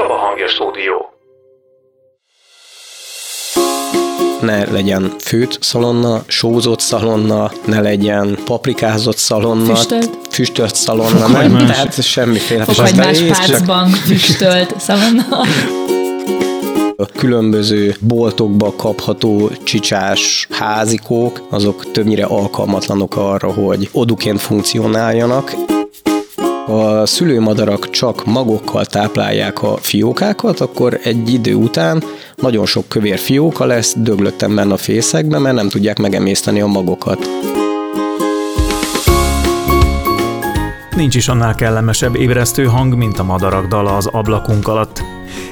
Csaba Hangja Stúdió. ne legyen főt szalonna, sózott szalonna, ne legyen paprikázott szalonna, Füstölt. füstölt szalonna, nem, tehát semmiféle. Fokhagymás És csak pácban füstölt szalonna. a különböző boltokba kapható csicsás házikók, azok többnyire alkalmatlanok arra, hogy oduként funkcionáljanak. A szülőmadarak csak magokkal táplálják a fiókákat, akkor egy idő után nagyon sok kövér fióka lesz döglöttem benne a fészekbe, mert nem tudják megemészteni a magokat. Nincs is annál kellemesebb ébresztő hang, mint a madarak dala az ablakunk alatt.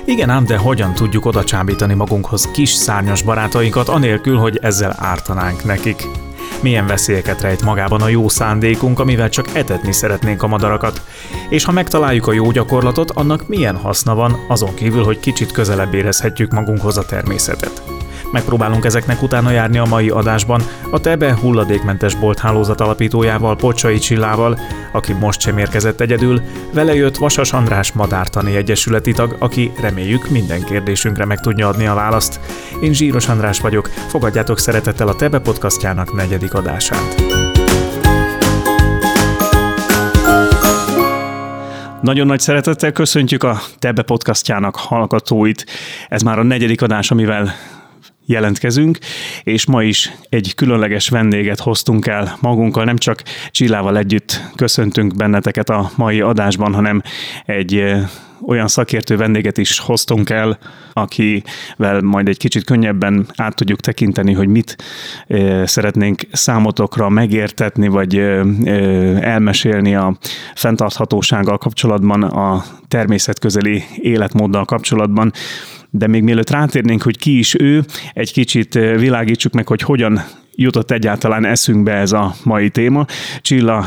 Igen ám, de hogyan tudjuk oda csábítani magunkhoz kis szárnyas barátainkat, anélkül, hogy ezzel ártanánk nekik? Milyen veszélyeket rejt magában a jó szándékunk, amivel csak etetni szeretnénk a madarakat? És ha megtaláljuk a jó gyakorlatot, annak milyen haszna van, azon kívül, hogy kicsit közelebb érezhetjük magunkhoz a természetet? Megpróbálunk ezeknek utána járni a mai adásban a Tebe hulladékmentes bolt hálózat alapítójával, Pocsai Csillával, aki most sem érkezett egyedül, vele jött Vasas András Madártani Egyesületi tag, aki reméljük minden kérdésünkre meg tudja adni a választ. Én Zsíros András vagyok, fogadjátok szeretettel a Tebe podcastjának negyedik adását. Nagyon nagy szeretettel köszöntjük a Tebe podcastjának hallgatóit. Ez már a negyedik adás, amivel jelentkezünk, és ma is egy különleges vendéget hoztunk el magunkkal, nem csak Csillával együtt köszöntünk benneteket a mai adásban, hanem egy olyan szakértő vendéget is hoztunk el, akivel majd egy kicsit könnyebben át tudjuk tekinteni, hogy mit szeretnénk számotokra megértetni, vagy elmesélni a fenntarthatósággal kapcsolatban, a természetközeli életmóddal kapcsolatban de még mielőtt rátérnénk, hogy ki is ő, egy kicsit világítsuk meg, hogy hogyan jutott egyáltalán eszünkbe ez a mai téma. Csilla,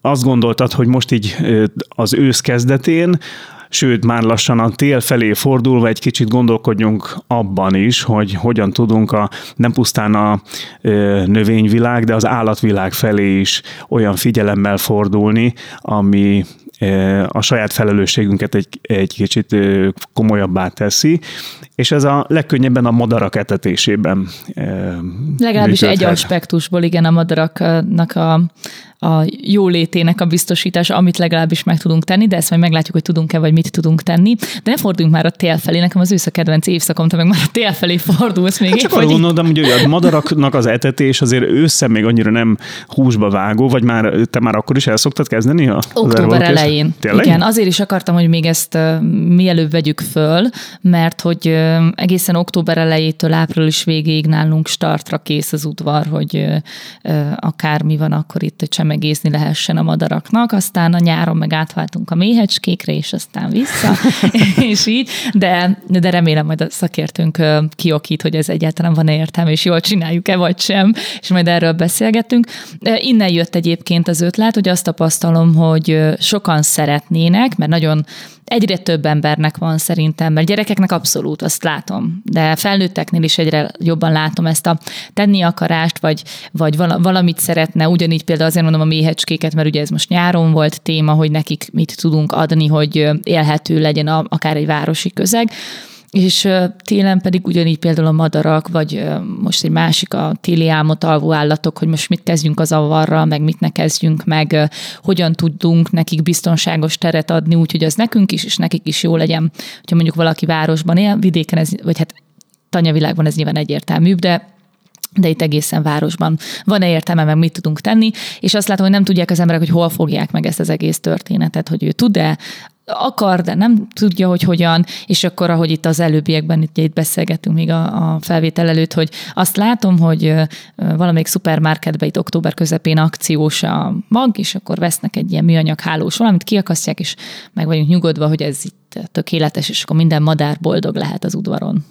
azt gondoltad, hogy most így az ősz kezdetén, sőt már lassan a tél felé fordulva egy kicsit gondolkodjunk abban is, hogy hogyan tudunk a, nem pusztán a növényvilág, de az állatvilág felé is olyan figyelemmel fordulni, ami a saját felelősségünket egy, egy kicsit komolyabbá teszi, és ez a legkönnyebben a madarak etetésében Legalábbis működhet. egy aspektusból, igen, a madaraknak a, a jólétének a biztosítása, amit legalábbis meg tudunk tenni, de ezt majd meglátjuk, hogy tudunk-e, vagy mit tudunk tenni. De ne forduljunk már a tél felé, nekem az ősz a kedvenc évszakom, te meg már a tél felé fordulsz még. Hát csak hogy arra gondoltam, hogy a madaraknak az etetés azért ősszel még annyira nem húsba vágó, vagy már te már akkor is el szoktad kezdeni? A, Október elején. Tényleg? Igen, azért is akartam, hogy még ezt uh, mielőbb vegyük föl, mert hogy uh, egészen október elejétől április végéig nálunk startra kész az udvar, hogy uh, akármi van, akkor itt csemegézni lehessen a madaraknak, aztán a nyáron meg átváltunk a méhecskékre, és aztán vissza, és így, de, de remélem majd a szakértőnk kiokít, hogy ez egyáltalán van-e értelme, és jól csináljuk-e, vagy sem, és majd erről beszélgetünk. Innen jött egyébként az ötlet, hogy azt tapasztalom, hogy sokan szeretnének, mert nagyon egyre több embernek van szerintem, mert gyerekeknek abszolút, azt látom, de felnőtteknél is egyre jobban látom ezt a tenni akarást, vagy, vagy vala- valamit szeretne, ugyanígy például azért mondom a méhecskéket, mert ugye ez most nyáron volt téma, hogy nekik mit tudunk adni, hogy élhető legyen a, akár egy városi közeg, és télen pedig ugyanígy például a madarak, vagy most egy másik a téli álmot alvó állatok, hogy most mit kezdjünk az avarral, meg mit ne kezdjünk meg, hogyan tudunk nekik biztonságos teret adni, úgyhogy az nekünk is, és nekik is jó legyen. Hogyha mondjuk valaki városban él, vidéken ez, vagy hát tanyavilágban ez nyilván egyértelműbb, de de itt egészen városban van-e értelme, meg mit tudunk tenni, és azt látom, hogy nem tudják az emberek, hogy hol fogják meg ezt az egész történetet, hogy ő tud-e, akar, de nem tudja, hogy hogyan, és akkor, ahogy itt az előbbiekben itt, itt beszélgettünk még a, a felvétel előtt, hogy azt látom, hogy valamelyik szupermarketben itt október közepén akciós a mag, és akkor vesznek egy ilyen műanyag hálós valamit, kiakasztják, és meg vagyunk nyugodva, hogy ez itt tökéletes, és akkor minden madár boldog lehet az udvaron.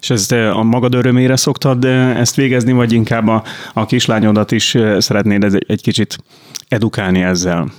És ezt a magad örömére szoktad ezt végezni, vagy inkább a, a kislányodat is szeretnéd egy kicsit edukálni ezzel?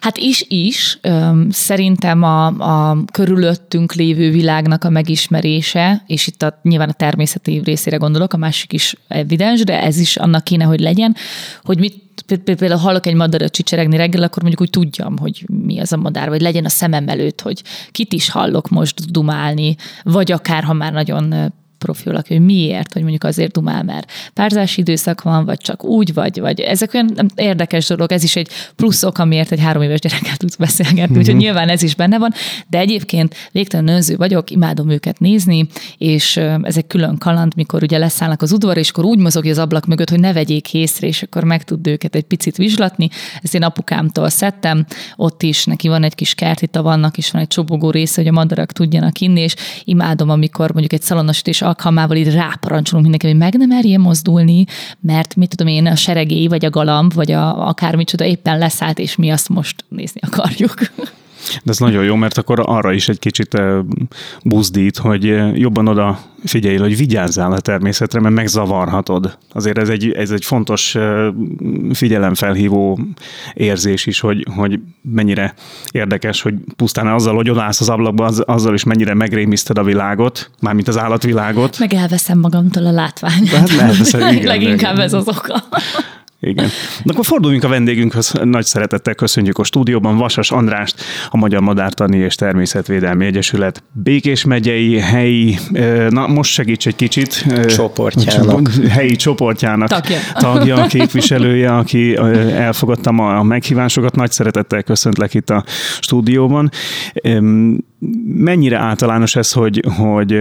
Hát is is. Öm, Szerintem a, a körülöttünk lévő világnak a megismerése, és itt a, nyilván a természeti részére gondolok, a másik is evidens, de ez is annak kéne, hogy legyen, hogy mit például hallok egy madarat csicseregni reggel, akkor mondjuk úgy tudjam, hogy mi az a madár, vagy legyen a szemem előtt, hogy kit is hallok most dumálni, vagy akár, ha már nagyon profi valaki, hogy miért, hogy mondjuk azért dumál, mert párzási időszak van, vagy csak úgy, vagy, vagy ezek olyan érdekes dolog, ez is egy pluszok, amiért egy három éves gyerekkel tudsz beszélgetni, mm-hmm. úgyhogy nyilván ez is benne van, de egyébként végtelen önző vagyok, imádom őket nézni, és ez egy külön kaland, mikor ugye leszállnak az udvar, és akkor úgy mozog az ablak mögött, hogy ne vegyék észre, és akkor meg tud őket egy picit vizslatni. Ezt én apukámtól szedtem, ott is neki van egy kis kertita vannak, és van egy csobogó része, hogy a madarak tudjanak inni, és imádom, amikor mondjuk egy szalonosítés alkalmával így ráparancsolunk mindenki, hogy meg nem merje mozdulni, mert mit tudom én, a seregély, vagy a galamb, vagy a, akármicsoda éppen leszállt, és mi azt most nézni akarjuk. De ez nagyon jó, mert akkor arra is egy kicsit buzdít, hogy jobban oda figyelj, hogy vigyázzál a természetre, mert megzavarhatod. Azért ez egy, ez egy fontos figyelemfelhívó érzés is, hogy, hogy mennyire érdekes, hogy pusztán azzal, hogy odállsz az ablakba, az, azzal is mennyire megrémiszted a világot, mármint az állatvilágot. Meg elveszem magamtól a látványt. Hát igen, Leginkább igen. ez az oka. Igen. De akkor forduljunk a vendégünkhöz. Nagy szeretettel köszönjük a stúdióban Vasas Andrást, a Magyar Madártani és Természetvédelmi Egyesület Békés megyei helyi, na most segíts egy kicsit. Csoportjának. Helyi csoportjának tagja, tagja képviselője, aki elfogadta ma a meghívásokat. Nagy szeretettel köszöntlek itt a stúdióban mennyire általános ez, hogy, hogy,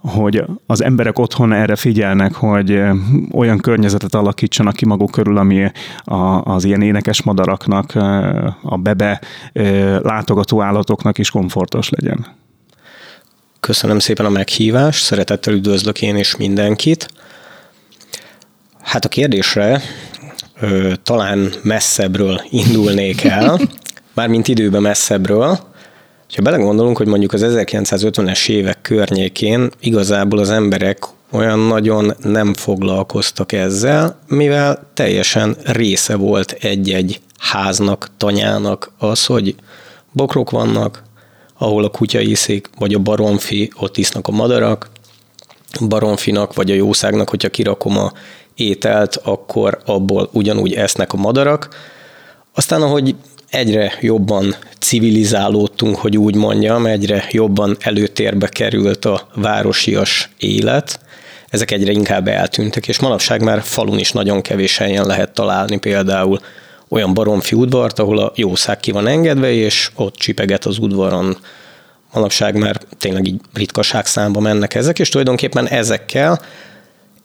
hogy az emberek otthon erre figyelnek, hogy olyan környezetet alakítsanak ki maguk körül, ami az ilyen énekes madaraknak, a bebe látogató állatoknak is komfortos legyen? Köszönöm szépen a meghívást, szeretettel üdvözlök én is mindenkit. Hát a kérdésre ö, talán messzebbről indulnék el, mármint időben messzebbről, ha belegondolunk, hogy mondjuk az 1950-es évek környékén igazából az emberek olyan nagyon nem foglalkoztak ezzel, mivel teljesen része volt egy-egy háznak, tanyának az, hogy bokrok vannak, ahol a kutya iszik, vagy a baromfi, ott isznak a madarak, baromfinak vagy a jószágnak, hogyha kirakom a ételt, akkor abból ugyanúgy esznek a madarak. Aztán, ahogy egyre jobban civilizálódtunk, hogy úgy mondjam, egyre jobban előtérbe került a városias élet, ezek egyre inkább eltűntek, és manapság már falun is nagyon kevés helyen lehet találni például olyan baromfi udvart, ahol a jószág ki van engedve, és ott csipeget az udvaron. Manapság már tényleg így ritkaság számba mennek ezek, és tulajdonképpen ezekkel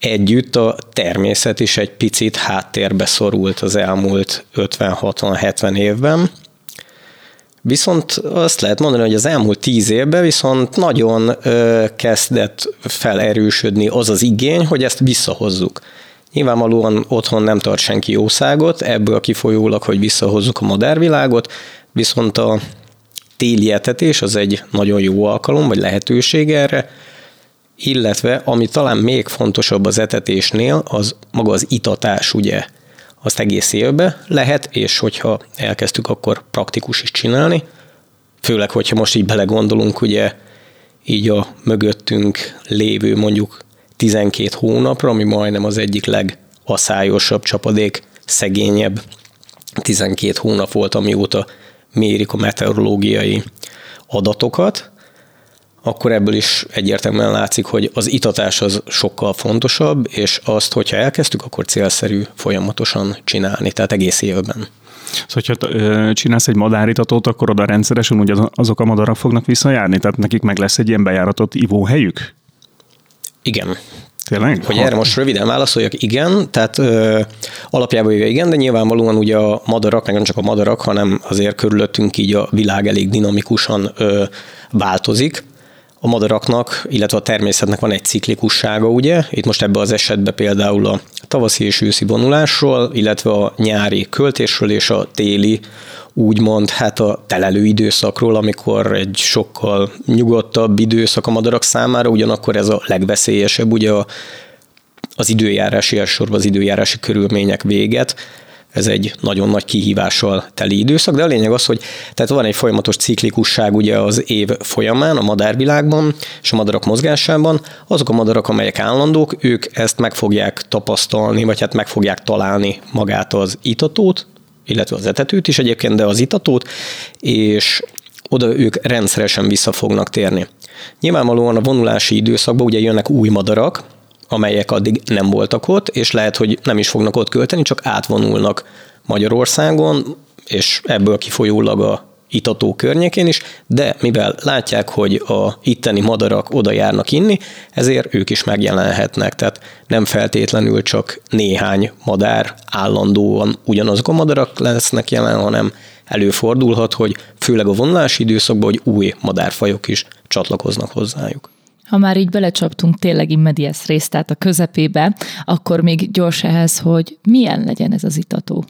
együtt a természet is egy picit háttérbe szorult az elmúlt 50-60-70 évben. Viszont azt lehet mondani, hogy az elmúlt tíz évben viszont nagyon ö, kezdett felerősödni az az igény, hogy ezt visszahozzuk. Nyilvánvalóan otthon nem tart senki jószágot, ebből kifolyólag, hogy visszahozzuk a madárvilágot, viszont a téli etetés az egy nagyon jó alkalom, vagy lehetőség erre, illetve ami talán még fontosabb az etetésnél, az maga az itatás, ugye, azt egész évben lehet, és hogyha elkezdtük, akkor praktikus is csinálni, főleg, hogyha most így belegondolunk, ugye így a mögöttünk lévő mondjuk 12 hónapra, ami majdnem az egyik legaszályosabb csapadék, szegényebb 12 hónap volt, amióta mérik a meteorológiai adatokat, akkor ebből is egyértelműen látszik, hogy az itatás az sokkal fontosabb, és azt, hogyha elkezdtük, akkor célszerű folyamatosan csinálni, tehát egész évben. Szóval, hogyha csinálsz egy madáritatót, akkor oda rendszeresen úgy azok a madarak fognak visszajárni? Tehát nekik meg lesz egy ilyen bejáratott ivóhelyük? Igen. Tényleg? Hogy ha... erre most röviden válaszoljak, igen, tehát ö, alapjában jöjjön igen, de nyilvánvalóan ugye a madarak, nem csak a madarak, hanem azért körülöttünk így a világ elég dinamikusan ö, változik a madaraknak, illetve a természetnek van egy ciklikussága, ugye? Itt most ebben az esetben például a tavaszi és őszi vonulásról, illetve a nyári költésről és a téli úgymond hát a telelő időszakról, amikor egy sokkal nyugodtabb időszak a madarak számára, ugyanakkor ez a legveszélyesebb, ugye a, az időjárási, elsősorban az időjárási körülmények véget, ez egy nagyon nagy kihívással teli időszak, de a lényeg az, hogy tehát van egy folyamatos ciklikusság ugye az év folyamán a madárvilágban és a madarak mozgásában. Azok a madarak, amelyek állandók, ők ezt meg fogják tapasztalni, vagy hát meg fogják találni magát az itatót, illetve az etetőt is egyébként, de az itatót, és oda ők rendszeresen vissza fognak térni. Nyilvánvalóan a vonulási időszakban ugye jönnek új madarak, amelyek addig nem voltak ott, és lehet, hogy nem is fognak ott költeni, csak átvonulnak Magyarországon, és ebből kifolyólag a itató környékén is, de mivel látják, hogy a itteni madarak oda járnak inni, ezért ők is megjelenhetnek. Tehát nem feltétlenül csak néhány madár állandóan ugyanazok a madarak lesznek jelen, hanem előfordulhat, hogy főleg a vonulási időszakban, hogy új madárfajok is csatlakoznak hozzájuk. Ha már így belecsaptunk tényleg immediás részt, tehát a közepébe, akkor még gyors ehhez, hogy milyen legyen ez az itató?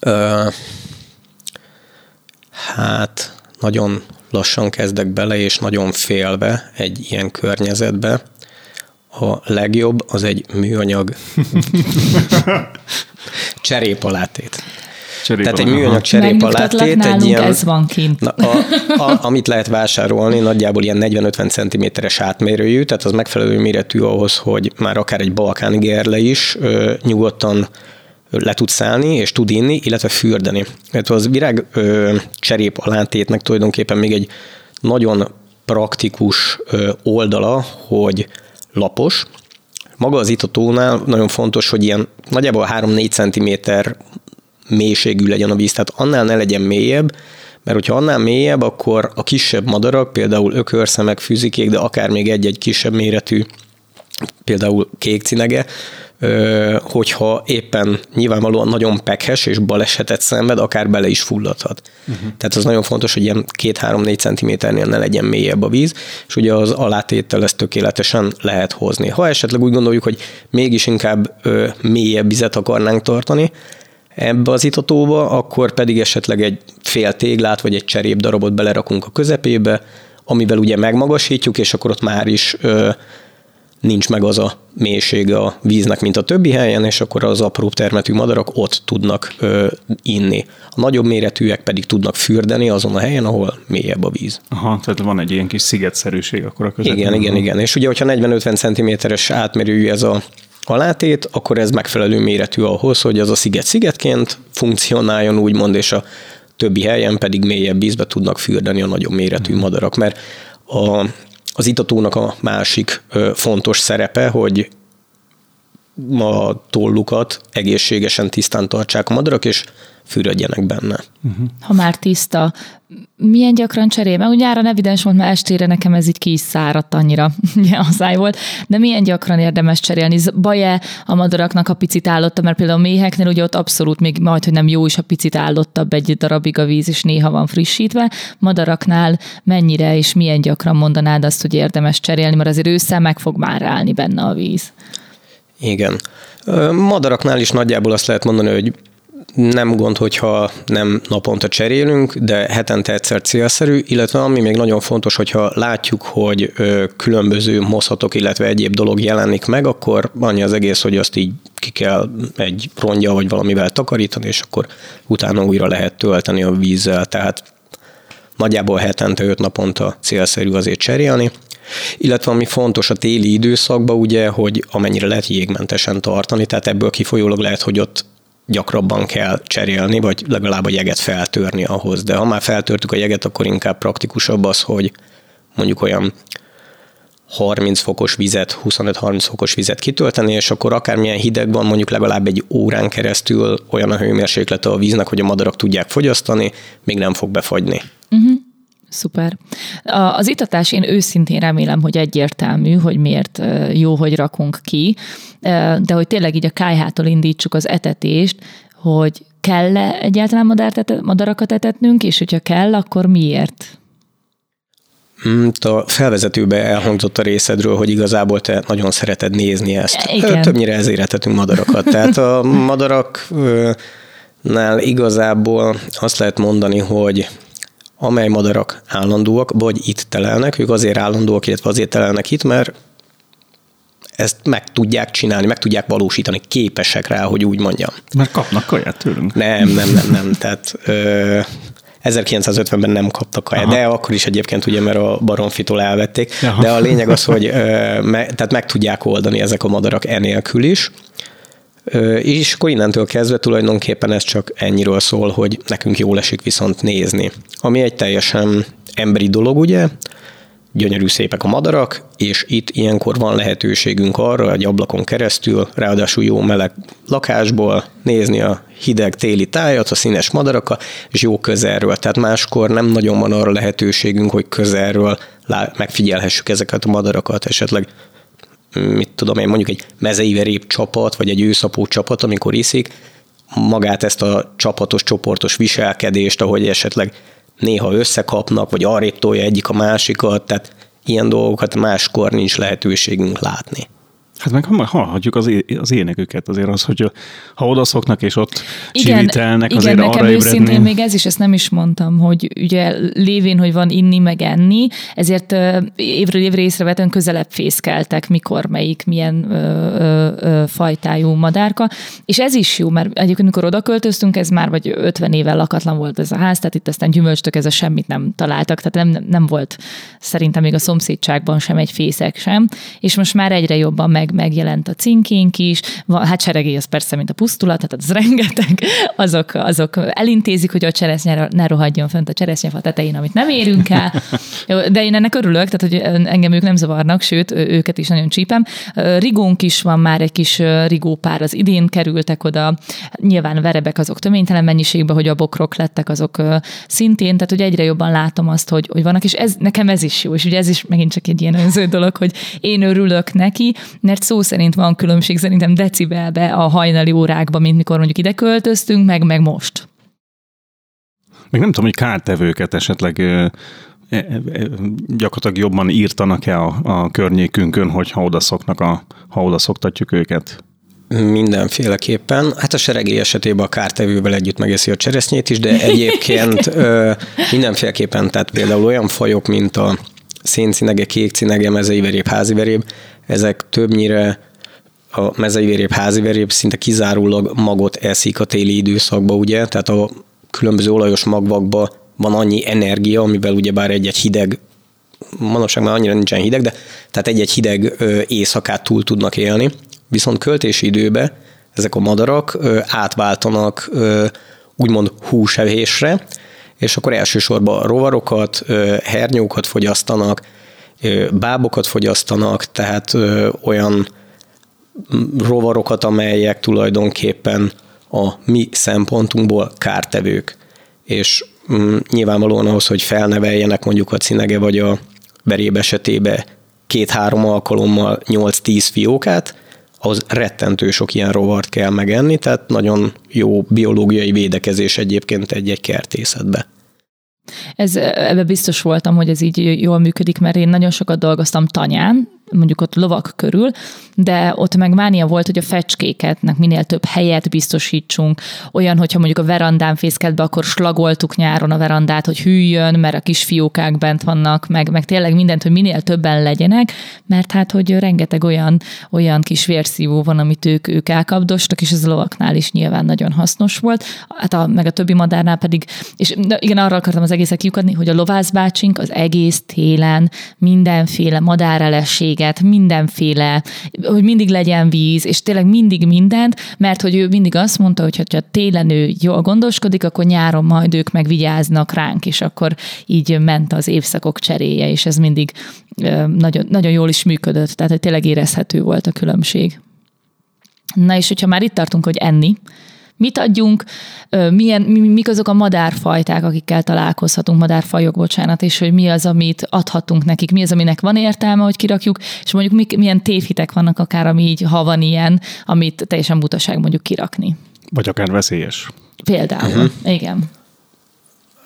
Ö, hát nagyon lassan kezdek bele, és nagyon félve egy ilyen környezetbe. A legjobb az egy műanyag cserépalátét. Cserépa. Tehát egy műanyag cserépalátét. Egy ilyen, ez van kint. Na, a, a, amit lehet vásárolni, nagyjából ilyen 40-50 cm-es átmérőjű, tehát az megfelelő méretű ahhoz, hogy már akár egy balkáni gerle is ö, nyugodtan le tud szállni, és tud inni, illetve fürdeni. Tehát az virág ö, cserép alátétnek tulajdonképpen még egy nagyon praktikus ö, oldala, hogy lapos, maga az itatónál nagyon fontos, hogy ilyen nagyjából 3-4 cm mélységű legyen a víz, tehát annál ne legyen mélyebb, mert hogyha annál mélyebb, akkor a kisebb madarak, például ökörszemek, fűzikék, de akár még egy-egy kisebb méretű, például kékcinege, hogyha éppen nyilvánvalóan nagyon pekhes és balesetet szenved, akár bele is fulladhat. Uh-huh. Tehát az nagyon fontos, hogy ilyen 2-3-4 centiméternél ne legyen mélyebb a víz, és ugye az alátéttel ezt tökéletesen lehet hozni. Ha esetleg úgy gondoljuk, hogy mégis inkább ö, mélyebb vizet akarnánk tartani, ebbe az itatóba, akkor pedig esetleg egy fél téglát vagy egy cserép darabot belerakunk a közepébe, amivel ugye megmagasítjuk, és akkor ott már is ö, nincs meg az a mélysége a víznek, mint a többi helyen, és akkor az apró termetű madarak ott tudnak ö, inni. A nagyobb méretűek pedig tudnak fürdeni azon a helyen, ahol mélyebb a víz. Aha, tehát van egy ilyen kis szigetszerűség akkor a közepén. Igen, igen, igen. És ugye, hogyha 40-50 cm-es átmérőjű ez a alátét, akkor ez megfelelő méretű ahhoz, hogy az a sziget szigetként funkcionáljon úgymond, és a többi helyen pedig mélyebb vízbe tudnak fürdeni a nagyobb méretű madarak, mert a, az itatónak a másik fontos szerepe, hogy a tollukat egészségesen tisztán tartsák a madarak, és fürödjenek benne. Uh-huh. Ha már tiszta, milyen gyakran cserél? Mert úgy nyáron evidens volt, mert estére nekem ez így ki is száradt annyira, ugye a száj volt, de milyen gyakran érdemes cserélni? Baj-e a madaraknak a picit állotta, mert például a méheknél ugye ott abszolút még majd, hogy nem jó is, a picit állottabb egy darabig a víz, és néha van frissítve. Madaraknál mennyire és milyen gyakran mondanád azt, hogy érdemes cserélni, mert azért ősszel meg fog már állni benne a víz. Igen. Madaraknál is nagyjából azt lehet mondani, hogy nem gond, hogyha nem naponta cserélünk, de hetente egyszer célszerű, illetve ami még nagyon fontos, hogyha látjuk, hogy különböző mozhatok, illetve egyéb dolog jelenik meg, akkor annyi az egész, hogy azt így ki kell egy rongya vagy valamivel takarítani, és akkor utána újra lehet tölteni a vízzel, tehát nagyjából hetente, öt naponta célszerű azért cserélni. Illetve ami fontos a téli időszakban, ugye, hogy amennyire lehet jégmentesen tartani, tehát ebből kifolyólag lehet, hogy ott gyakrabban kell cserélni, vagy legalább a jeget feltörni ahhoz. De ha már feltörtük a jeget, akkor inkább praktikusabb az, hogy mondjuk olyan 30 fokos vizet, 25-30 fokos vizet kitölteni, és akkor akármilyen hideg van, mondjuk legalább egy órán keresztül olyan a hőmérséklete a víznek, hogy a madarak tudják fogyasztani, még nem fog befagyni. Uh-huh. Szuper. Az itatás én őszintén remélem, hogy egyértelmű, hogy miért jó, hogy rakunk ki, de hogy tényleg így a kájhától indítsuk az etetést, hogy kell-e egyáltalán madarakat etetnünk, és hogyha kell, akkor miért? Mm, a felvezetőbe elhangzott a részedről, hogy igazából te nagyon szereted nézni ezt. Igen. Többnyire ezért etetünk madarakat. Tehát a madaraknál igazából azt lehet mondani, hogy amely madarak állandóak, vagy itt telelnek, ők azért állandóak, illetve azért telelnek itt, mert ezt meg tudják csinálni, meg tudják valósítani, képesek rá, hogy úgy mondjam. Mert kapnak kaját tőlünk. Nem, nem, nem, nem. Tehát ö, 1950-ben nem kaptak kaját, Aha. de akkor is egyébként ugye, mert a baromfitól elvették. Aha. De a lényeg az, hogy ö, me, tehát meg tudják oldani ezek a madarak enélkül is. És akkor innentől kezdve tulajdonképpen ez csak ennyiről szól, hogy nekünk jól esik viszont nézni. Ami egy teljesen emberi dolog, ugye, gyönyörű szépek a madarak, és itt ilyenkor van lehetőségünk arra, egy ablakon keresztül, ráadásul jó meleg lakásból nézni a hideg téli tájat, a színes madarakat, és jó közelről. Tehát máskor nem nagyon van arra lehetőségünk, hogy közelről megfigyelhessük ezeket a madarakat, esetleg mit tudom én, mondjuk egy mezeiverép csapat, vagy egy őszapó csapat, amikor iszik, magát ezt a csapatos, csoportos viselkedést, ahogy esetleg néha összekapnak, vagy arrébb tolja egyik a másikat, tehát ilyen dolgokat máskor nincs lehetőségünk látni. Hát meg hallhatjuk az, é- az éneküket, azért az, hogy ha odaszoknak és ott igen, csivitelnek, igen, azért nekem arra őszintén ébredni. még ez is, ezt nem is mondtam, hogy ugye lévén, hogy van inni meg enni, ezért uh, évről évre észrevetően közelebb fészkeltek, mikor, melyik, milyen ö, ö, ö, fajtájú madárka, és ez is jó, mert egyébként mikor oda költöztünk, ez már vagy 50 éve lakatlan volt ez a ház, tehát itt aztán gyümölcstök ez a semmit nem találtak, tehát nem, nem volt szerintem még a szomszédságban sem egy fészek sem, és most már egyre jobban meg meg, megjelent a cinkénk is, van, hát seregély az persze, mint a pusztulat, tehát az rengeteg, azok, azok elintézik, hogy a cseresznye ne rohadjon fönt a cseresznyefa tetején, amit nem érünk el, de én ennek örülök, tehát hogy engem ők nem zavarnak, sőt, őket is nagyon csípem. Rigónk is van már egy kis rigópár, az idén kerültek oda, nyilván verebek azok töménytelen mennyiségben, hogy a bokrok lettek azok szintén, tehát hogy egyre jobban látom azt, hogy, hogy vannak, és ez, nekem ez is jó, és ugye ez is megint csak egy ilyen önző dolog, hogy én örülök neki, mert mert szó szerint van különbség szerintem decibelbe a hajnali órákban, mint mikor mondjuk ide költöztünk, meg, meg most. Még nem tudom, hogy kártevőket esetleg e, e, gyakorlatilag jobban írtanak-e a, a környékünkön, hogyha odaszoknak a, ha odaszoktatjuk őket? Mindenféleképpen. Hát a seregély esetében a kártevővel együtt megeszi a cseresznyét is, de egyébként ö, mindenféleképpen, tehát például olyan fajok, mint a széncinege, kékcinege, mezeiveréb, háziveréb, ezek többnyire a mezeiveréb, háziveréb szinte kizárólag magot eszik a téli időszakban, ugye, tehát a különböző olajos magvakban van annyi energia, amivel ugyebár egy-egy hideg, manapság már annyira nincsen hideg, de tehát egy-egy hideg éjszakát túl tudnak élni, viszont költési időben ezek a madarak átváltanak úgymond húsevésre, és akkor elsősorban rovarokat, hernyókat fogyasztanak, bábokat fogyasztanak, tehát olyan rovarokat, amelyek tulajdonképpen a mi szempontunkból kártevők. És mm, nyilvánvalóan ahhoz, hogy felneveljenek mondjuk a cinege vagy a beréb esetében két-három alkalommal 8-10 fiókát, az rettentő sok ilyen rovart kell megenni, tehát nagyon jó biológiai védekezés egyébként egy-egy kertészetbe. Ez, ebbe biztos voltam, hogy ez így jól működik, mert én nagyon sokat dolgoztam tanyán, mondjuk ott lovak körül, de ott meg mánia volt, hogy a fecskéketnek minél több helyet biztosítsunk. Olyan, hogyha mondjuk a verandán fészkelt be, akkor slagoltuk nyáron a verandát, hogy hűljön, mert a kisfiókák bent vannak, meg, meg tényleg mindent, hogy minél többen legyenek, mert hát, hogy rengeteg olyan, olyan kis vérszívó van, amit ők, ők elkapdostak, és ez a lovaknál is nyilván nagyon hasznos volt. Hát a, meg a többi madárnál pedig, és igen, arra akartam az egészet kiukadni, hogy a lovászbácsink az egész télen mindenféle madárelesség éget, mindenféle, hogy mindig legyen víz, és tényleg mindig mindent, mert hogy ő mindig azt mondta, hogy ha télen ő jól gondoskodik, akkor nyáron majd ők megvigyáznak ránk, és akkor így ment az évszakok cseréje, és ez mindig nagyon, nagyon jól is működött, tehát hogy tényleg érezhető volt a különbség. Na és hogyha már itt tartunk, hogy enni, mit adjunk, milyen, mik azok a madárfajták, akikkel találkozhatunk, madárfajok, bocsánat, és hogy mi az, amit adhatunk nekik, mi az, aminek van értelme, hogy kirakjuk, és mondjuk mik, milyen tévhitek vannak akár, ami így, ha van ilyen, amit teljesen butaság mondjuk kirakni. Vagy akár veszélyes. Például, uh-huh. igen.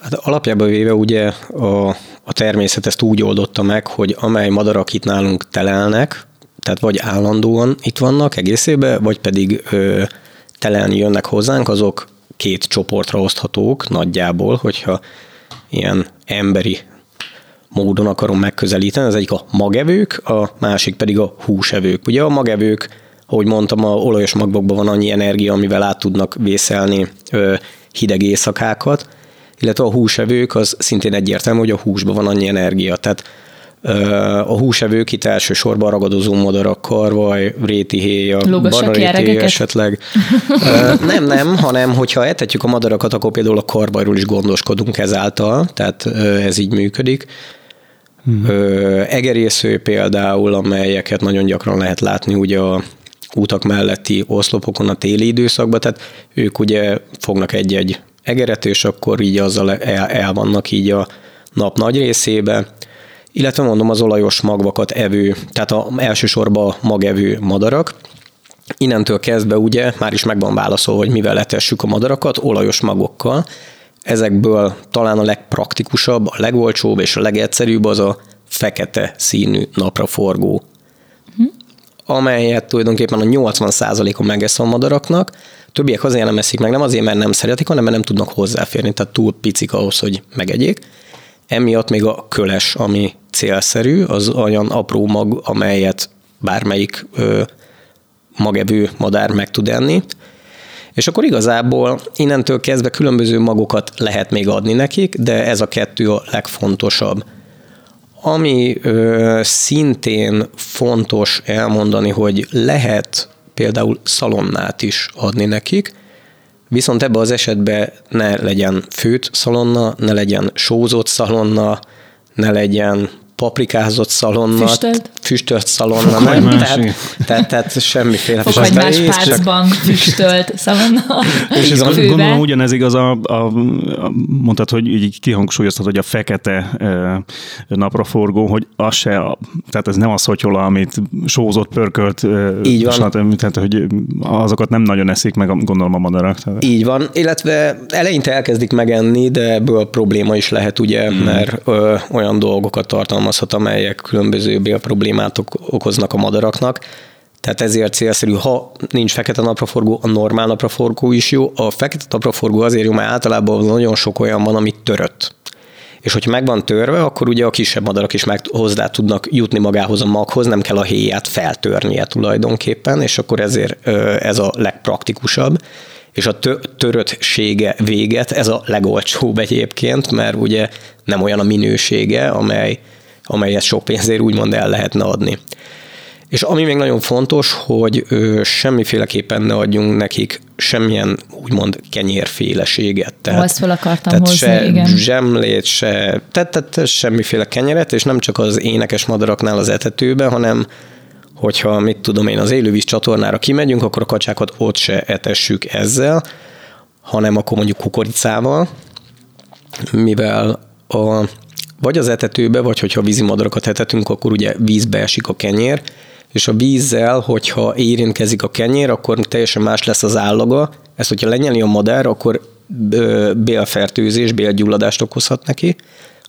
Hát alapjában véve ugye a, a természet ezt úgy oldotta meg, hogy amely madarak itt nálunk telelnek, tehát vagy állandóan itt vannak egészében, vagy pedig ö, telelni jönnek hozzánk, azok két csoportra oszthatók nagyjából, hogyha ilyen emberi módon akarom megközelíteni. Az egyik a magevők, a másik pedig a húsevők. Ugye a magevők, ahogy mondtam, a olajos magokban van annyi energia, amivel át tudnak vészelni hideg éjszakákat, illetve a húsevők az szintén egyértelmű, hogy a húsban van annyi energia. Tehát a húsevők itt elsősorban ragadozó madarak, karvaj, réti héja, barnaréti esetleg. nem, nem, hanem hogyha etetjük a madarakat, akkor például a karvajról is gondoskodunk ezáltal, tehát ez így működik. Hmm. Egerésző például, amelyeket nagyon gyakran lehet látni ugye a útak melletti oszlopokon a téli időszakban, tehát ők ugye fognak egy-egy egeret, és akkor így azzal el, el vannak így a nap nagy részébe, illetve mondom az olajos magvakat evő, tehát a, elsősorban magevő madarak, Innentől kezdve ugye már is megvan válaszol, hogy mivel letessük a madarakat, olajos magokkal. Ezekből talán a legpraktikusabb, a legolcsóbb és a legegyszerűbb az a fekete színű napraforgó, hm. amelyet tulajdonképpen a 80%-on megesz a madaraknak, többiek azért nem eszik meg, nem azért, mert nem szeretik, hanem mert nem tudnak hozzáférni, tehát túl picik ahhoz, hogy megegyék. Emiatt még a köles, ami célszerű, az olyan apró mag, amelyet bármelyik ö, magevő madár meg tud enni. És akkor igazából innentől kezdve különböző magokat lehet még adni nekik, de ez a kettő a legfontosabb. Ami ö, szintén fontos elmondani, hogy lehet például szalonnát is adni nekik, viszont ebbe az esetben ne legyen főt szalonna, ne legyen sózott szalonna, ne legyen paprikázott szalonna, füstölt, füstölt szalonna, nem? Tehát, tehát, tehát semmiféle Fokhagymás párcban csak... füstölt szalonna. És ez a, gondolom ugyanez igaz, a, a, a, mondtad, hogy így kihangsúlyoztad, hogy a fekete e, napraforgó, hogy az se, a, tehát ez nem az szotyola, amit sózott, pörkölt, e, így van. Stát, tehát, hogy azokat nem nagyon eszik meg, gondolom a madarak. Tehát. Így van, illetve eleinte elkezdik megenni, de ebből probléma is lehet, ugye, mm. mert ö, olyan dolgokat tartalmaz tartalmazhat, amelyek különböző bélproblémát okoznak a madaraknak. Tehát ezért célszerű, ha nincs fekete napraforgó, a normál napraforgó is jó. A fekete napraforgó azért jó, mert általában nagyon sok olyan van, amit törött. És hogyha meg van törve, akkor ugye a kisebb madarak is meg hozzá tudnak jutni magához a maghoz, nem kell a héját feltörnie tulajdonképpen, és akkor ezért ez a legpraktikusabb és a töröttsége véget, ez a legolcsóbb egyébként, mert ugye nem olyan a minősége, amely amelyet sok pénzért úgymond el lehetne adni. És ami még nagyon fontos, hogy ö, semmiféleképpen ne adjunk nekik semmilyen úgymond kenyérféleséget. Tehát, Azt fel akartam tehát hozni, se igen. zsemlét, se, tehát, tehát semmiféle kenyeret, és nem csak az énekes madaraknál az etetőben, hanem hogyha mit tudom én, az élővíz csatornára kimegyünk, akkor a kacsákat ott se etessük ezzel, hanem akkor mondjuk kukoricával, mivel a vagy az etetőbe, vagy hogyha vízimadarakat etetünk, akkor ugye vízbe esik a kenyér, és a vízzel, hogyha érintkezik a kenyér, akkor teljesen más lesz az állaga. Ezt, hogyha lenyeli a madár, akkor bélfertőzés, bélgyulladást okozhat neki,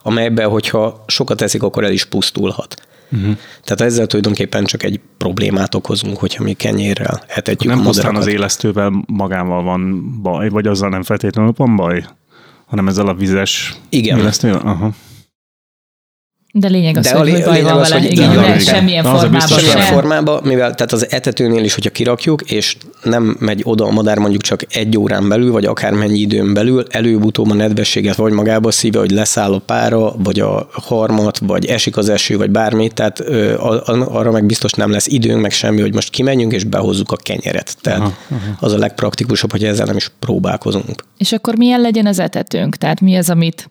amelyben, hogyha sokat eszik, akkor el is pusztulhat. Uh-huh. Tehát ezzel tulajdonképpen csak egy problémát okozunk, hogyha mi kenyérrel etetjük nem a madarakat. Nem az élesztővel magával van baj, vagy azzal nem feltétlenül van baj, hanem ezzel a vizes Igen. élesztővel? Aha. De lényeg az, De hogy, hogy baj van vele, hogy igen, igen, igen. semmilyen formában sem. formában, mivel tehát az etetőnél is, hogyha kirakjuk, és nem megy oda a madár mondjuk csak egy órán belül, vagy akármennyi időn belül, előbb-utóbb a nedvességet vagy magába szíve, hogy leszáll a pára, vagy a harmat, vagy esik az eső, vagy bármi, tehát ö, arra meg biztos nem lesz időnk, meg semmi, hogy most kimenjünk és behozzuk a kenyeret. Tehát aha, aha. az a legpraktikusabb, hogy ezzel nem is próbálkozunk. És akkor milyen legyen az etetőnk? Tehát mi az, amit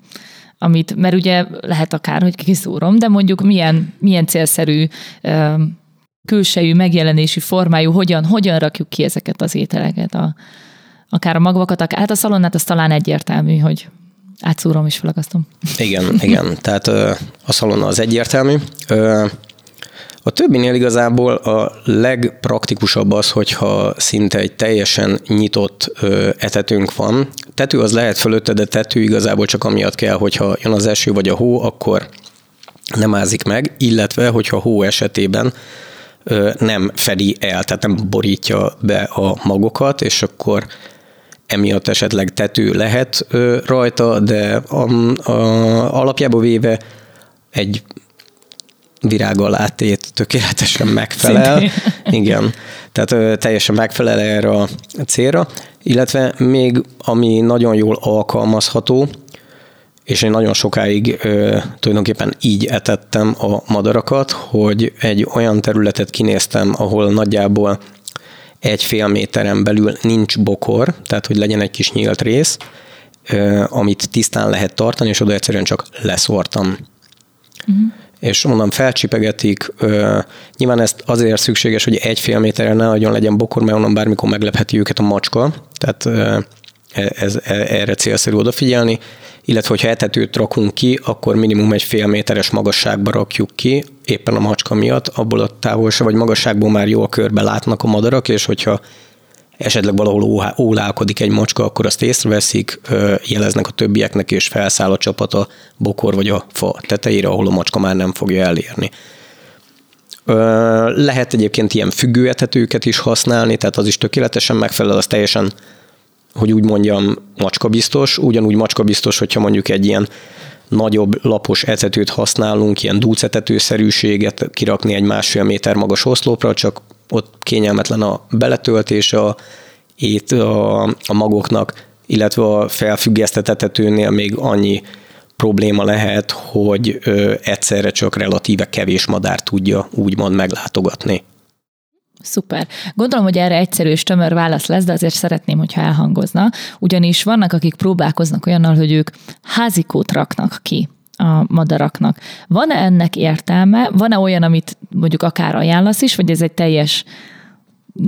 amit, mert ugye lehet akár, hogy kiszúrom, de mondjuk milyen, milyen célszerű külsejű, megjelenésű formájú, hogyan, hogyan rakjuk ki ezeket az ételeket, a, akár a magvakat, hát a szalonnát az talán egyértelmű, hogy átszúrom és felakasztom. Igen, igen, tehát a szalonna az egyértelmű. A többinél igazából a legpraktikusabb az, hogyha szinte egy teljesen nyitott etetőnk van. Tető az lehet fölötte, de tető igazából csak amiatt kell, hogyha jön az eső vagy a hó, akkor nem ázik meg, illetve hogyha hó esetében nem fedi el, tehát nem borítja be a magokat, és akkor emiatt esetleg tető lehet rajta, de a, a, alapjából véve egy virággal átét tökéletesen megfelel. Szintén. Igen, tehát ö, teljesen megfelel erre a célra, illetve még ami nagyon jól alkalmazható, és én nagyon sokáig ö, tulajdonképpen így etettem a madarakat, hogy egy olyan területet kinéztem, ahol nagyjából egy fél méteren belül nincs bokor, tehát hogy legyen egy kis nyílt rész, ö, amit tisztán lehet tartani, és oda egyszerűen csak leszortam. Uh-huh. És mondom, felcsipegetik. Nyilván ezt azért szükséges, hogy egy fél méteren ne nagyon legyen bokor, mert onnan bármikor meglepheti őket a macska, tehát ö, ez, e, erre célszerű odafigyelni illetve hogyha etetőt rakunk ki, akkor minimum egy fél méteres magasságba rakjuk ki, éppen a macska miatt, abból a távolság vagy magasságból már jó a körbe látnak a madarak, és hogyha esetleg valahol ólálkodik egy macska, akkor azt észreveszik, jeleznek a többieknek, és felszáll a csapat a bokor vagy a fa tetejére, ahol a macska már nem fogja elérni. Lehet egyébként ilyen függőetetőket is használni, tehát az is tökéletesen megfelel, az teljesen hogy úgy mondjam, macskabiztos, ugyanúgy macskabiztos, hogyha mondjuk egy ilyen nagyobb lapos etetőt használunk, ilyen dúcetetőszerűséget kirakni egy másfél méter magas oszlopra, csak ott kényelmetlen a beletöltés a, ét, a, a magoknak, illetve a felfüggesztetetőnél még annyi probléma lehet, hogy ö, egyszerre csak relatíve kevés madár tudja úgymond meglátogatni. Szuper. Gondolom, hogy erre egyszerű és tömör válasz lesz, de azért szeretném, hogyha elhangozna. Ugyanis vannak, akik próbálkoznak olyannal, hogy ők házikót raknak ki a madaraknak. Van-e ennek értelme? Van-e olyan, amit mondjuk akár ajánlasz is, vagy ez egy teljes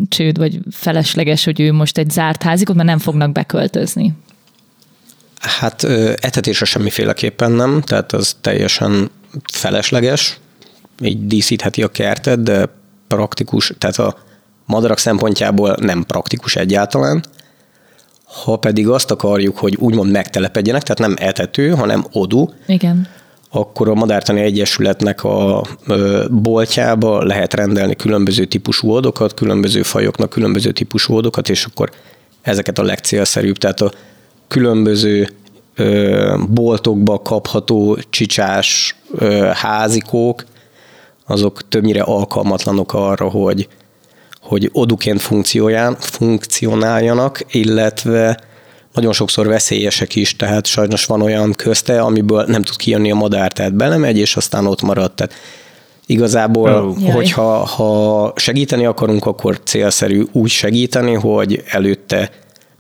csőd, vagy felesleges, hogy ő most egy zárt házikot, mert nem fognak beköltözni? Hát etetésre semmiféleképpen nem, tehát az teljesen felesleges, így díszítheti a kertet, de praktikus, tehát a madarak szempontjából nem praktikus egyáltalán. Ha pedig azt akarjuk, hogy úgymond megtelepedjenek, tehát nem etető, hanem odú, Igen. akkor a Madártani Egyesületnek a boltjába lehet rendelni különböző típusú odokat, különböző fajoknak különböző típusú odokat, és akkor ezeket a legcélszerűbb, tehát a különböző boltokba kapható csicsás házikók, azok többnyire alkalmatlanok arra, hogy, hogy oduként funkcionáljanak, illetve nagyon sokszor veszélyesek is, tehát sajnos van olyan közte, amiből nem tud kijönni a madár, tehát belemegy, és aztán ott marad. Tehát igazából, oh. hogyha ha segíteni akarunk, akkor célszerű úgy segíteni, hogy előtte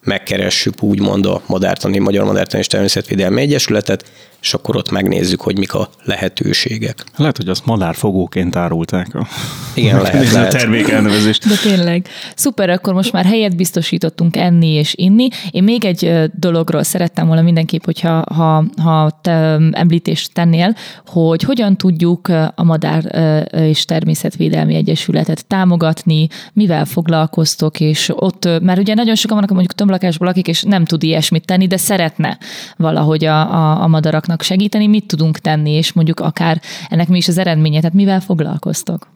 megkeressük úgymond a Madártani, Magyar Madártani és Természetvédelmi Egyesületet, és akkor ott megnézzük, hogy mik a lehetőségek. Lehet, hogy azt madárfogóként árulták a, Igen, lehet, lehet. a termék elnevezést. De tényleg. Szuper, akkor most már helyet biztosítottunk enni és inni. Én még egy dologról szerettem volna mindenképp, hogyha ha, ha te említést tennél, hogy hogyan tudjuk a Madár és Természetvédelmi Egyesületet támogatni, mivel foglalkoztok, és ott, mert ugye nagyon sokan vannak mondjuk tömblakásból, akik és nem tud ilyesmit tenni, de szeretne valahogy a, a, a madaraknak tudnak segíteni, mit tudunk tenni, és mondjuk akár ennek mi is az eredménye, tehát mivel foglalkoztok?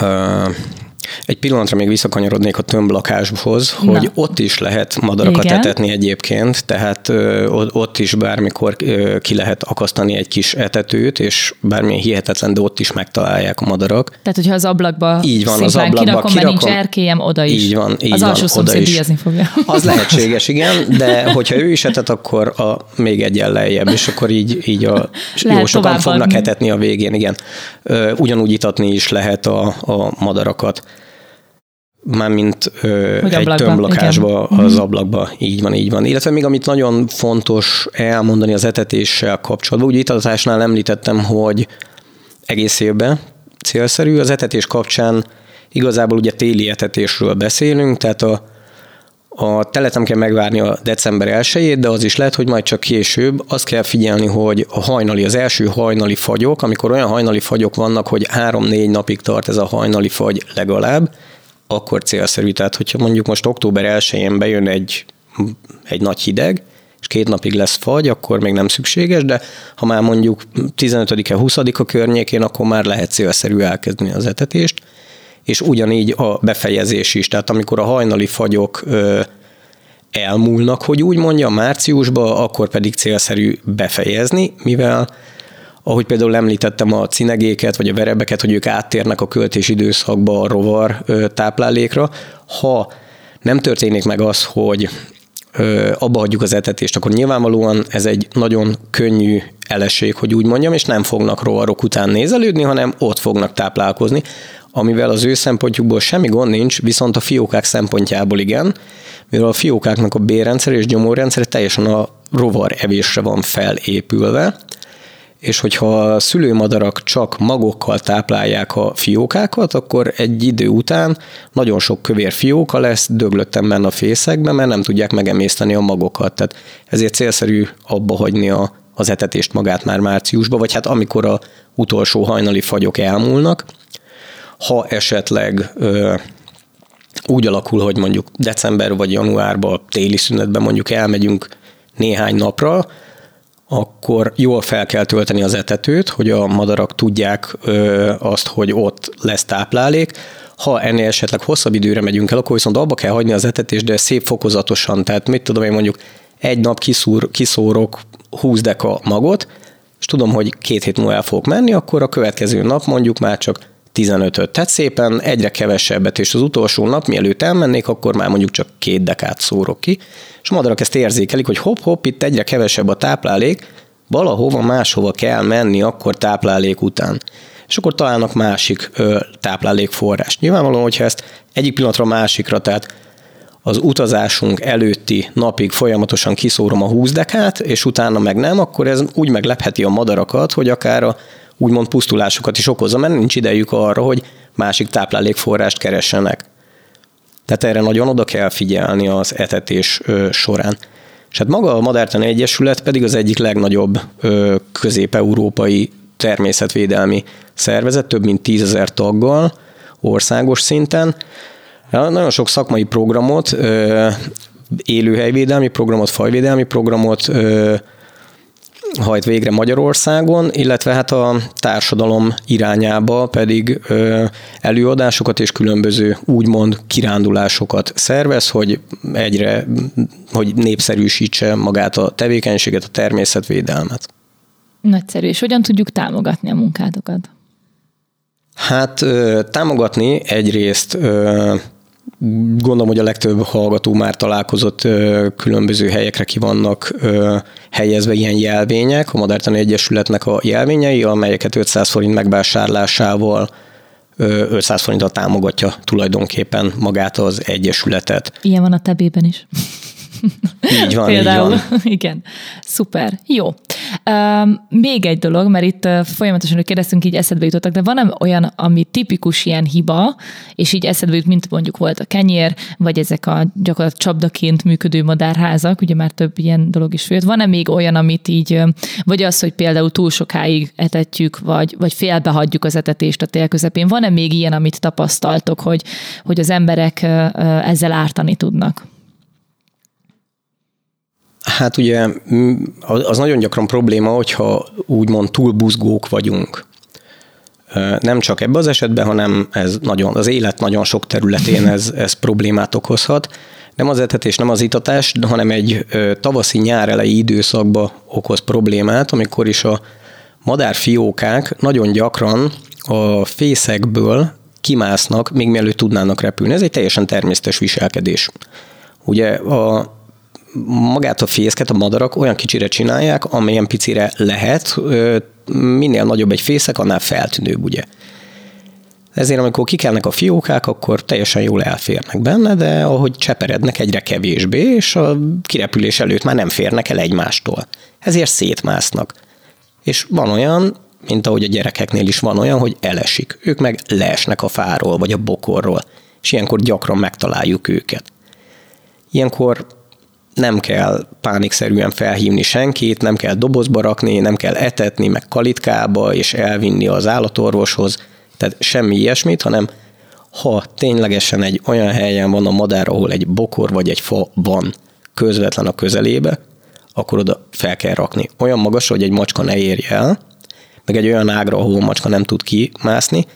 Uh, egy pillanatra még visszakanyarodnék a tömblakáshoz, hogy Na. ott is lehet madarakat Igen. etetni egyébként, tehát ott is bármikor ki lehet akasztani egy kis etetőt, és bármilyen hihetetlen, de ott is megtalálják a madarak. Tehát, hogyha az ablakba így van, az ablakba kirakom, kirakom, nincs erkélyem, oda is. Így van, így az van, alsó szomszéd díjazni fogja. Az lehetséges, igen, de hogyha ő is etet, akkor a, még egy lejjebb, és akkor így, így a, jó sokan fognak adni. etetni a végén, igen. Ugyanúgy itatni is lehet a, a madarakat mármint ö, egy ablakba, tömblakásba, igen. az mhm. ablakba, így van, így van. Illetve még amit nagyon fontos elmondani az etetéssel kapcsolatban, ugye itatásnál említettem, hogy egész évben célszerű, az etetés kapcsán igazából ugye téli etetésről beszélünk, tehát a, a telet nem kell megvárni a december 1 de az is lehet, hogy majd csak később. Azt kell figyelni, hogy a hajnali, az első hajnali fagyok, amikor olyan hajnali fagyok vannak, hogy 3-4 napig tart ez a hajnali fagy legalább, akkor célszerű. Tehát, hogyha mondjuk most október 1-én bejön egy, egy nagy hideg, és két napig lesz fagy, akkor még nem szükséges, de ha már mondjuk 15-e, 20-a környékén, akkor már lehet célszerű elkezdeni az etetést, és ugyanígy a befejezés is, tehát amikor a hajnali fagyok elmúlnak, hogy úgy mondja, márciusban, akkor pedig célszerű befejezni, mivel ahogy például említettem a cinegéket, vagy a verebeket, hogy ők áttérnek a költés időszakba a rovar táplálékra, ha nem történik meg az, hogy abba hagyjuk az etetést, akkor nyilvánvalóan ez egy nagyon könnyű eleség, hogy úgy mondjam, és nem fognak rovarok után nézelődni, hanem ott fognak táplálkozni, amivel az ő szempontjukból semmi gond nincs, viszont a fiókák szempontjából igen, mivel a fiókáknak a bérrendszer és gyomórrendszer teljesen a rovar evésre van felépülve, és hogyha a szülőmadarak csak magokkal táplálják a fiókákat, akkor egy idő után nagyon sok kövér fióka lesz döglöttem benne a fészekben, mert nem tudják megemészteni a magokat. Tehát ezért célszerű abba hagyni a, az etetést magát már márciusban, vagy hát amikor a utolsó hajnali fagyok elmúlnak. Ha esetleg ö, úgy alakul, hogy mondjuk december vagy januárban, téli szünetben mondjuk elmegyünk néhány napra, akkor jól fel kell tölteni az etetőt, hogy a madarak tudják ö, azt, hogy ott lesz táplálék. Ha ennél esetleg hosszabb időre megyünk el, akkor viszont abba kell hagyni az etetést, de szép fokozatosan. Tehát mit tudom én mondjuk egy nap kiszúr, kiszórok 20 deka magot, és tudom, hogy két hét múlva el fogok menni, akkor a következő nap mondjuk már csak 15-öt. Tehát szépen egyre kevesebbet, és az utolsó nap, mielőtt elmennék, akkor már mondjuk csak két dekát szórok ki, és a madarak ezt érzékelik, hogy hopp-hopp, itt egyre kevesebb a táplálék, valahova máshova kell menni akkor táplálék után. És akkor találnak másik ö, táplálékforrás. Nyilvánvalóan, hogyha ezt egyik pillanatra másikra, tehát az utazásunk előtti napig folyamatosan kiszórom a 20 dekát, és utána meg nem, akkor ez úgy meglepheti a madarakat, hogy akár a úgymond pusztulásokat is okozza, mert nincs idejük arra, hogy másik táplálékforrást keressenek. Tehát erre nagyon oda kell figyelni az etetés során. És hát maga a Madártani Egyesület pedig az egyik legnagyobb közép-európai természetvédelmi szervezet, több mint tízezer taggal, országos szinten. Nagyon sok szakmai programot, élőhelyvédelmi programot, fajvédelmi programot, hajt végre Magyarországon, illetve hát a társadalom irányába pedig előadásokat és különböző úgymond kirándulásokat szervez, hogy egyre, hogy népszerűsítse magát a tevékenységet, a természetvédelmet. Nagyszerű. És hogyan tudjuk támogatni a munkátokat? Hát támogatni egyrészt Gondolom, hogy a legtöbb hallgató már találkozott különböző helyekre ki vannak helyezve ilyen jelvények, a Madártani Egyesületnek a jelvényei, amelyeket 500 forint megvásárlásával 500 forinttal támogatja tulajdonképpen magát az Egyesületet. Ilyen van a tebében is. Így van, Például. Így van. Igen, szuper. Jó. Még egy dolog, mert itt folyamatosan, hogy kérdeztünk, így eszedbe jutottak, de van olyan, ami tipikus ilyen hiba, és így eszedbe jut, mint mondjuk volt a kenyér, vagy ezek a gyakorlatilag csapdaként működő madárházak, ugye már több ilyen dolog is főtt. Van-e még olyan, amit így, vagy az, hogy például túl sokáig etetjük, vagy, vagy félbehagyjuk az etetést a tél közepén? Van-e még ilyen, amit tapasztaltok, hogy, hogy az emberek ezzel ártani tudnak? Hát ugye az nagyon gyakran probléma, hogyha úgymond túl buzgók vagyunk. Nem csak ebben az esetben, hanem ez nagyon, az élet nagyon sok területén ez, ez problémát okozhat. Nem az etetés, nem az itatás, hanem egy tavaszi nyár elejé időszakban okoz problémát, amikor is a madárfiókák nagyon gyakran a fészekből kimásznak, még mielőtt tudnának repülni. Ez egy teljesen természetes viselkedés. Ugye a magát a fészket a madarak olyan kicsire csinálják, amilyen picire lehet, minél nagyobb egy fészek, annál feltűnőbb, ugye. Ezért amikor kikelnek a fiókák, akkor teljesen jól elférnek benne, de ahogy cseperednek egyre kevésbé, és a kirepülés előtt már nem férnek el egymástól. Ezért szétmásznak. És van olyan, mint ahogy a gyerekeknél is van olyan, hogy elesik. Ők meg leesnek a fáról, vagy a bokorról, és ilyenkor gyakran megtaláljuk őket. Ilyenkor nem kell pánikszerűen felhívni senkit, nem kell dobozba rakni, nem kell etetni, meg kalitkába, és elvinni az állatorvoshoz, tehát semmi ilyesmit, hanem ha ténylegesen egy olyan helyen van a madár, ahol egy bokor vagy egy fa van közvetlen a közelébe, akkor oda fel kell rakni. Olyan magas, hogy egy macska ne érje el, meg egy olyan ágra, ahol a macska nem tud kimászni,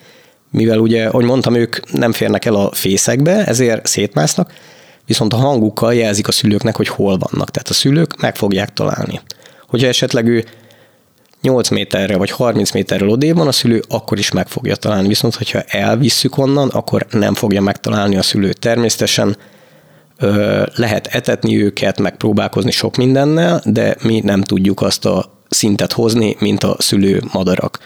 mivel ugye, ahogy mondtam, ők nem férnek el a fészekbe, ezért szétmásznak, viszont a hangukkal jelzik a szülőknek, hogy hol vannak. Tehát a szülők meg fogják találni. Hogyha esetleg ő 8 méterre vagy 30 méterrel odébb van a szülő, akkor is meg fogja találni. Viszont, hogyha elvisszük onnan, akkor nem fogja megtalálni a szülő. Természetesen ö, lehet etetni őket, megpróbálkozni sok mindennel, de mi nem tudjuk azt a szintet hozni, mint a szülő madarak.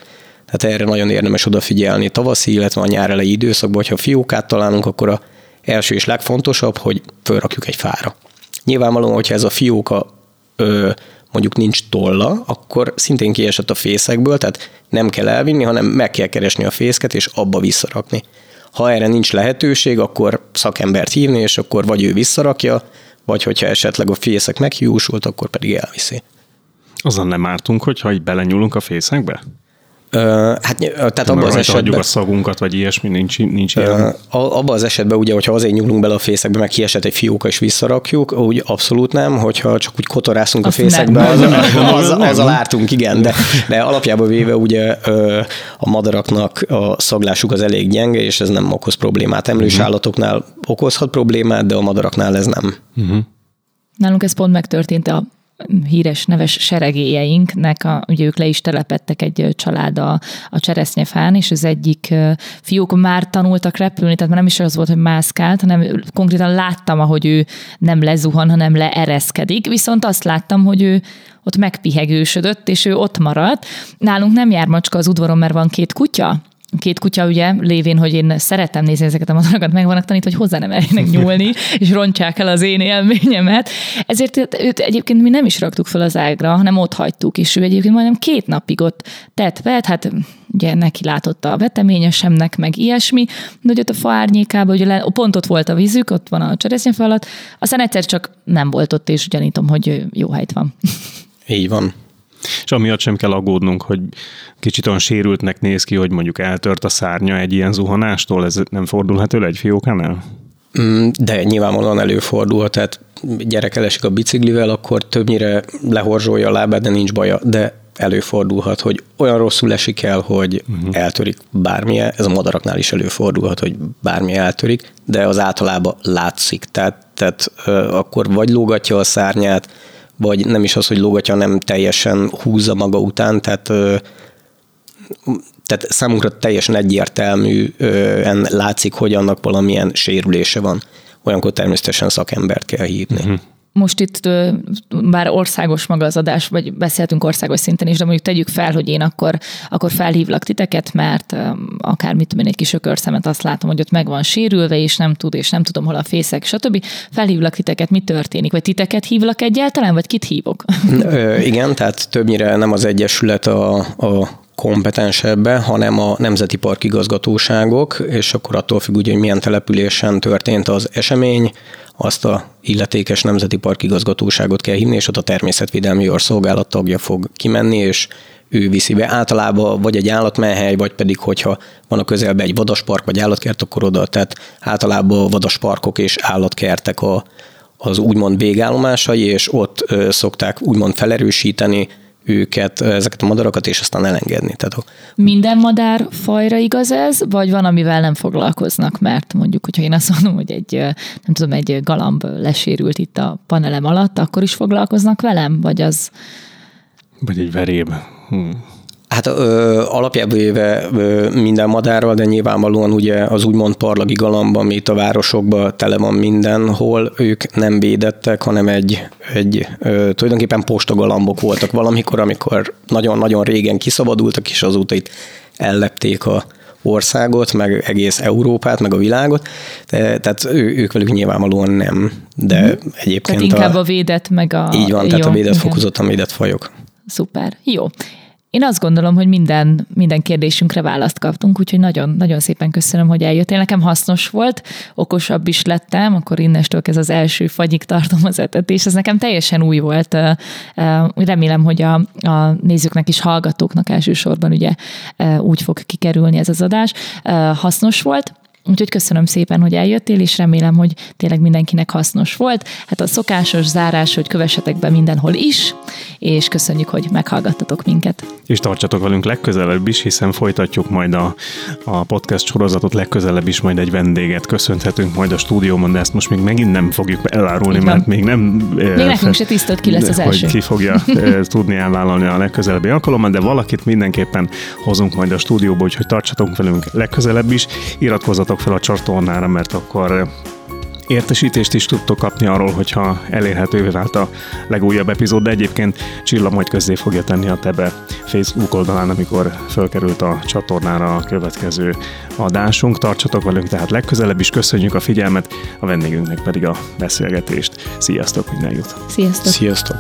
Tehát erre nagyon érdemes odafigyelni tavaszi, illetve a nyár elejé időszakban, hogyha fiókát találunk, akkor a első és legfontosabb, hogy fölrakjuk egy fára. Nyilvánvalóan, hogyha ez a fióka ö, mondjuk nincs tolla, akkor szintén kiesett a fészekből, tehát nem kell elvinni, hanem meg kell keresni a fészket, és abba visszarakni. Ha erre nincs lehetőség, akkor szakembert hívni, és akkor vagy ő visszarakja, vagy hogyha esetleg a fészek meghiúsult, akkor pedig elviszi. Azon nem ártunk, hogyha így belenyúlunk a fészekbe? Hát, tehát abban az esetben... a szagunkat, vagy ilyesmi, nincs, nincs ilyen. Abban az esetben, ugye, hogyha azért nyúlunk bele a fészekbe, meg kiesett egy fióka, és visszarakjuk, úgy abszolút nem, hogyha csak úgy kotorászunk Azt a fészekbe, nem. az, az, az, az ártunk, igen, de, de alapjában véve ugye a madaraknak a szaglásuk az elég gyenge, és ez nem okoz problémát. Emlős uh-huh. állatoknál okozhat problémát, de a madaraknál ez nem. Uh-huh. Nálunk ez pont megtörtént a híres neves seregélyeinknek, a, ugye ők le is telepettek egy család a, a cseresznyefán, és az egyik fiúk már tanultak repülni, tehát már nem is az volt, hogy mászkált, hanem konkrétan láttam, ahogy ő nem lezuhan, hanem leereszkedik, viszont azt láttam, hogy ő ott megpihegősödött, és ő ott maradt. Nálunk nem jár macska az udvaron, mert van két kutya, két kutya, ugye, lévén, hogy én szeretem nézni ezeket a madarakat, meg vannak tanítva, hogy hozzá nem eljenek nyúlni, és rontsák el az én élményemet. Ezért őt egyébként mi nem is raktuk fel az ágra, hanem ott hagytuk, és ő egyébként majdnem két napig ott tett vet, hát ugye neki látotta a veteményesemnek, meg ilyesmi, de hogy ott a fa árnyékában, ugye le, pont ott volt a vízük, ott van a cseresznyefa alatt, aztán egyszer csak nem volt ott, és gyanítom, hogy jó helyt van. Így van. És amiatt sem kell aggódnunk, hogy kicsit olyan sérültnek néz ki, hogy mondjuk eltört a szárnya egy ilyen zuhanástól, ez nem fordulhat elő egy fiókánál? Mm, de nyilvánvalóan előfordul, tehát gyerek elesik a biciklivel, akkor többnyire lehorzsolja a lábát, de nincs baja, de előfordulhat, hogy olyan rosszul esik el, hogy uh-huh. eltörik bármilyen, ez a madaraknál is előfordulhat, hogy bármi eltörik, de az általában látszik, tehát, tehát akkor vagy lógatja a szárnyát, vagy nem is az, hogy lógatja, nem teljesen húzza maga után, tehát tehát számunkra teljesen egyértelműen látszik, hogy annak valamilyen sérülése van. Olyankor természetesen szakembert kell hívni. Uh-huh most itt bár országos maga az adás, vagy beszéltünk országos szinten is, de mondjuk tegyük fel, hogy én akkor, akkor felhívlak titeket, mert akár mit tudom egy kis ökörszemet azt látom, hogy ott meg van sérülve, és nem tud, és nem tudom, hol a fészek, stb. Felhívlak titeket, mi történik? Vagy titeket hívlak egyáltalán, vagy kit hívok? Igen, tehát többnyire nem az Egyesület a, a kompetens ebbe, hanem a nemzeti parkigazgatóságok, és akkor attól függ, ugye, hogy milyen településen történt az esemény, azt a illetékes nemzeti parkigazgatóságot kell hívni, és ott a természetvédelmi országszolgálat tagja fog kimenni, és ő viszi be. Általában vagy egy állatmenhely, vagy pedig, hogyha van a közelben egy vadaspark vagy állatkert, akkor oda, tehát általában vadasparkok és állatkertek a, az úgymond végállomásai, és ott szokták úgymond felerősíteni őket, ezeket a madarakat, és aztán elengedni. Tehát, Minden madár fajra igaz ez, vagy van, amivel nem foglalkoznak, mert mondjuk, hogyha én azt mondom, hogy egy, nem tudom, egy galamb lesérült itt a panelem alatt, akkor is foglalkoznak velem, vagy az... Vagy egy veréb. Hm. Hát ö, alapjában éve ö, minden madárral, de nyilvánvalóan ugye az úgymond parlagi galamba, ami itt a városokban tele van mindenhol, ők nem védettek, hanem egy, egy ö, tulajdonképpen postagalambok voltak valamikor, amikor nagyon-nagyon régen kiszabadultak, és azóta itt ellepték a országot, meg egész Európát, meg a világot, de, tehát ő, ők velük nyilvánvalóan nem, de mm. egyébként Tehát inkább a, a védett, meg a... Így van, tehát jó, a védett, fokozottan védett fajok. Szuper. Jó. Én azt gondolom, hogy minden, minden kérdésünkre választ kaptunk, úgyhogy nagyon, nagyon szépen köszönöm, hogy eljöttél. Nekem hasznos volt, okosabb is lettem, akkor innestől ez az első fagyig tartom az etetés. Ez nekem teljesen új volt. Remélem, hogy a, a nézőknek és hallgatóknak elsősorban ugye úgy fog kikerülni ez az adás. Hasznos volt. Úgyhogy köszönöm szépen, hogy eljöttél, és remélem, hogy tényleg mindenkinek hasznos volt. Hát a szokásos zárás, hogy kövessetek be mindenhol is, és köszönjük, hogy meghallgattatok minket. És tartsatok velünk legközelebb is, hiszen folytatjuk majd a, a podcast sorozatot legközelebb is, majd egy vendéget köszönhetünk majd a stúdióban, de ezt most még megint nem fogjuk elárulni, mert még nem... Még eh, nekünk se tisztelt ki lesz az első. Hogy ki fogja eh, tudni elvállalni a legközelebbi alkalommal, de valakit mindenképpen hozunk majd a stúdióba, úgyhogy tartsatok velünk legközelebb is, iratkozzatok fel a csatornára, mert akkor értesítést is tudtok kapni arról, hogyha elérhetővé vált a legújabb epizód, de egyébként Csilla majd közzé fogja tenni a Tebe Facebook oldalán, amikor fölkerült a csatornára a következő adásunk. Tartsatok velünk tehát legközelebb is, köszönjük a figyelmet, a vendégünknek pedig a beszélgetést. Sziasztok, minden jót! Sziasztok! Sziasztok!